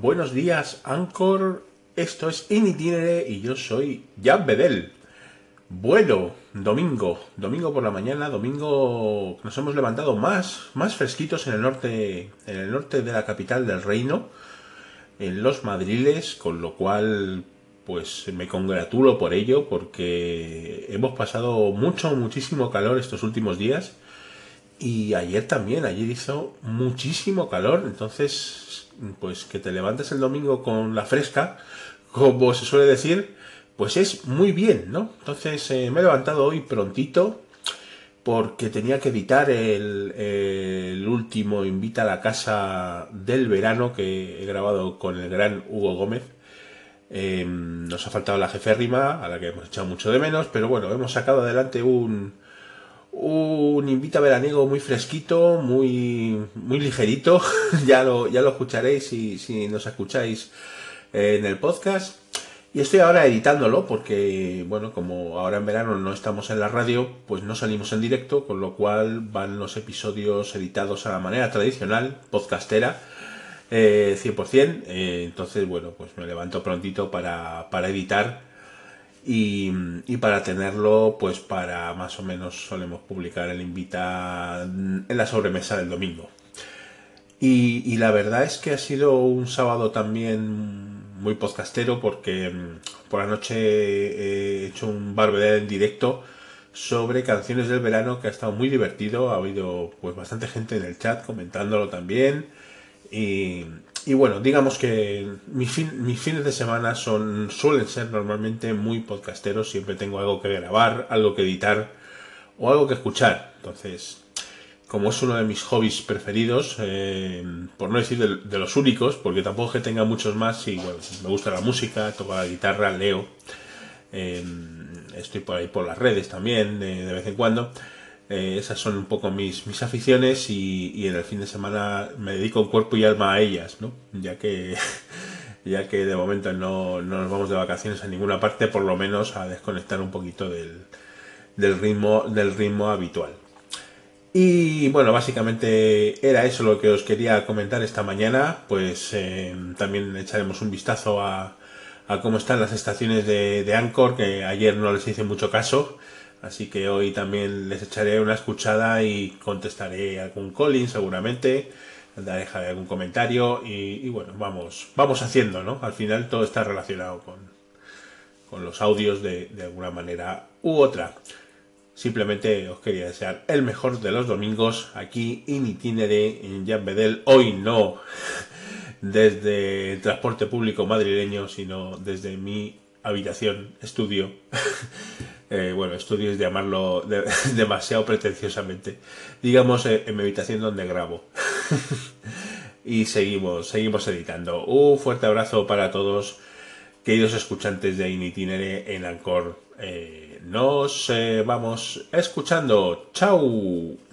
buenos días, Anchor. Esto es In Itinere y yo soy Jan Bedel. Bueno, domingo, domingo por la mañana, domingo nos hemos levantado más, más fresquitos en el norte, en el norte de la capital del reino, en los Madriles, con lo cual pues me congratulo por ello porque hemos pasado mucho, muchísimo calor estos últimos días y ayer también, ayer hizo muchísimo calor, entonces pues que te levantes el domingo con la fresca, como se suele decir, pues es muy bien, ¿no? Entonces eh, me he levantado hoy prontito porque tenía que editar el, último Invita a la Casa del verano que he grabado con el gran Hugo Gómez. Eh, nos ha faltado la jeférrima, a la que hemos echado mucho de menos, pero bueno, hemos sacado adelante un, un invita veraniego muy fresquito, muy, muy ligerito. ya, lo, ya lo escucharéis si, si nos escucháis en el podcast. Y estoy ahora editándolo porque, bueno, como ahora en verano no estamos en la radio, pues no salimos en directo, con lo cual van los episodios editados a la manera tradicional, podcastera, eh, 100%. Eh, entonces, bueno, pues me levanto prontito para, para editar y, para tenerlo, pues para más o menos solemos publicar el invita en la sobremesa del domingo. Y, la verdad es que ha sido un sábado también muy podcastero porque por la noche he hecho un barbedel en directo sobre canciones del verano que ha estado muy divertido. Ha habido pues bastante gente en el chat comentándolo también. Y bueno, digamos que mis, fin, mis, fines de semana son, suelen ser normalmente muy podcasteros. Siempre tengo algo que grabar, algo que editar o algo que escuchar. Entonces, como es uno de mis hobbies preferidos, eh, por no decir de, los únicos, porque tampoco es que tenga muchos más. Y bueno, me gusta la música, toco la guitarra, leo. Eh, estoy por ahí por las redes también, de vez en cuando. Eh, esas son un poco mis, mis aficiones y, y, en el fin de semana me dedico cuerpo y alma a ellas, ¿no? Ya que, ya que de momento no, no, nos vamos de vacaciones a ninguna parte, por lo menos a desconectar un poquito del, del, ritmo, del ritmo habitual. Y bueno, básicamente era eso lo que os quería comentar esta mañana, pues eh, también echaremos un vistazo a, a, cómo están las estaciones de, de Anchor, que ayer no les hice mucho caso. Así que hoy también les echaré una escuchada y contestaré algún calling seguramente, dejaré algún comentario y, bueno, vamos, vamos haciendo, ¿no? Al final todo está relacionado con, con los audios de, de alguna manera u otra. Simplemente os quería desear el mejor de los domingos aquí in itinere en Jan Bedel. Hoy no desde el transporte público madrileño, sino desde mi habitación, estudio. eh, bueno, estudio es llamarlo de, demasiado pretenciosamente. Digamos eh, en mi habitación donde grabo. y seguimos, seguimos editando. Un fuerte abrazo para todos, queridos escuchantes de Initinere en Ancor. Eh, nos vamos escuchando. ¡Chao!